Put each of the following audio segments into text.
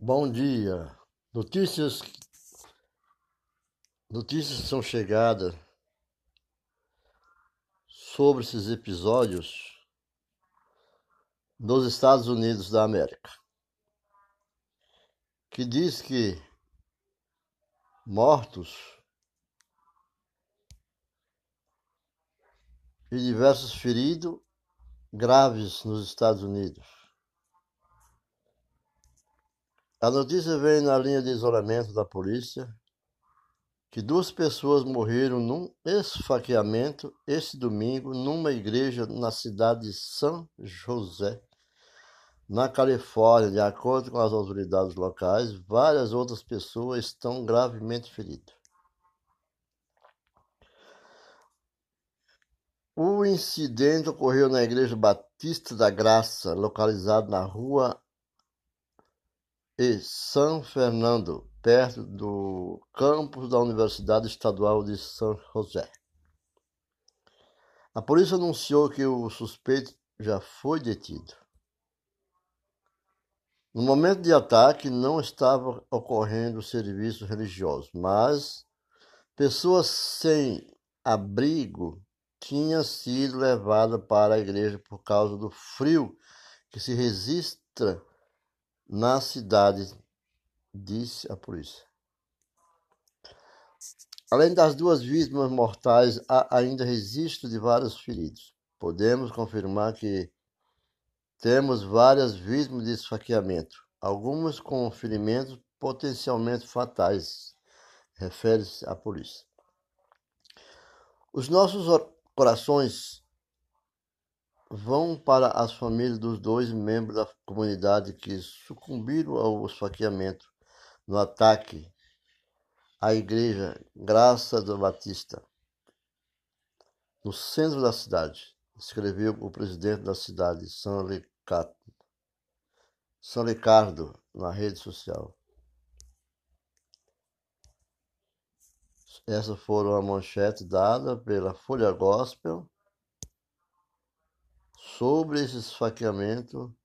Bom dia. Notícias notícias são chegadas sobre esses episódios nos Estados Unidos da América, que diz que mortos e diversos feridos graves nos Estados Unidos. A notícia veio na linha de isolamento da polícia que duas pessoas morreram num esfaqueamento este domingo numa igreja na cidade de São José, na Califórnia. De acordo com as autoridades locais, várias outras pessoas estão gravemente feridas. O incidente ocorreu na Igreja Batista da Graça, localizada na rua e São Fernando, perto do campus da Universidade Estadual de São José. A polícia anunciou que o suspeito já foi detido. No momento de ataque, não estava ocorrendo serviço religioso, mas pessoas sem abrigo tinham sido levadas para a igreja por causa do frio que se registra na cidade, disse a polícia. Além das duas vítimas mortais, há ainda registro de vários feridos. Podemos confirmar que temos várias vítimas de esfaqueamento, algumas com ferimentos potencialmente fatais, refere-se à polícia. Os nossos corações vão para as famílias dos dois membros da comunidade que sucumbiram ao esfaqueamento no ataque à igreja Graça do Batista, no centro da cidade, escreveu o presidente da cidade, São Ricardo, São Ricardo na rede social. Essas foram a manchete dada pela Folha Gospel sobre esse esfaqueamento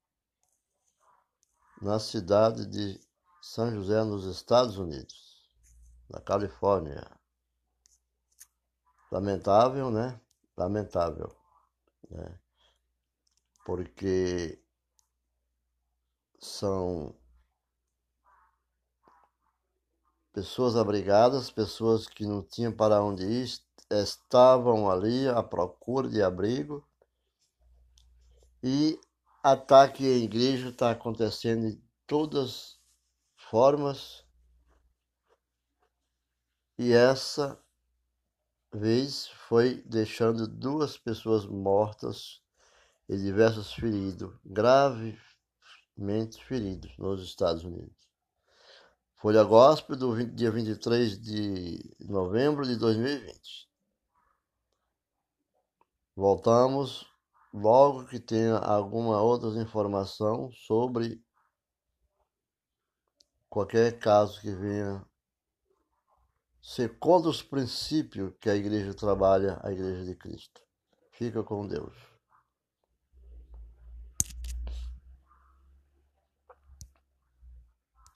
na cidade de São José, nos Estados Unidos, na Califórnia. Lamentável, né? Lamentável, né? Porque são pessoas abrigadas, pessoas que não tinham para onde ir, estavam ali à procura de abrigo e ataque à igreja está acontecendo de todas formas. E essa vez foi deixando duas pessoas mortas e diversos feridos, gravemente feridos nos Estados Unidos. Folha Gospel do 20, dia 23 de novembro de 2020. Voltamos logo que tenha alguma outra informação sobre qualquer caso que venha ser contra os princípios que a igreja trabalha, a igreja de Cristo. Fica com Deus.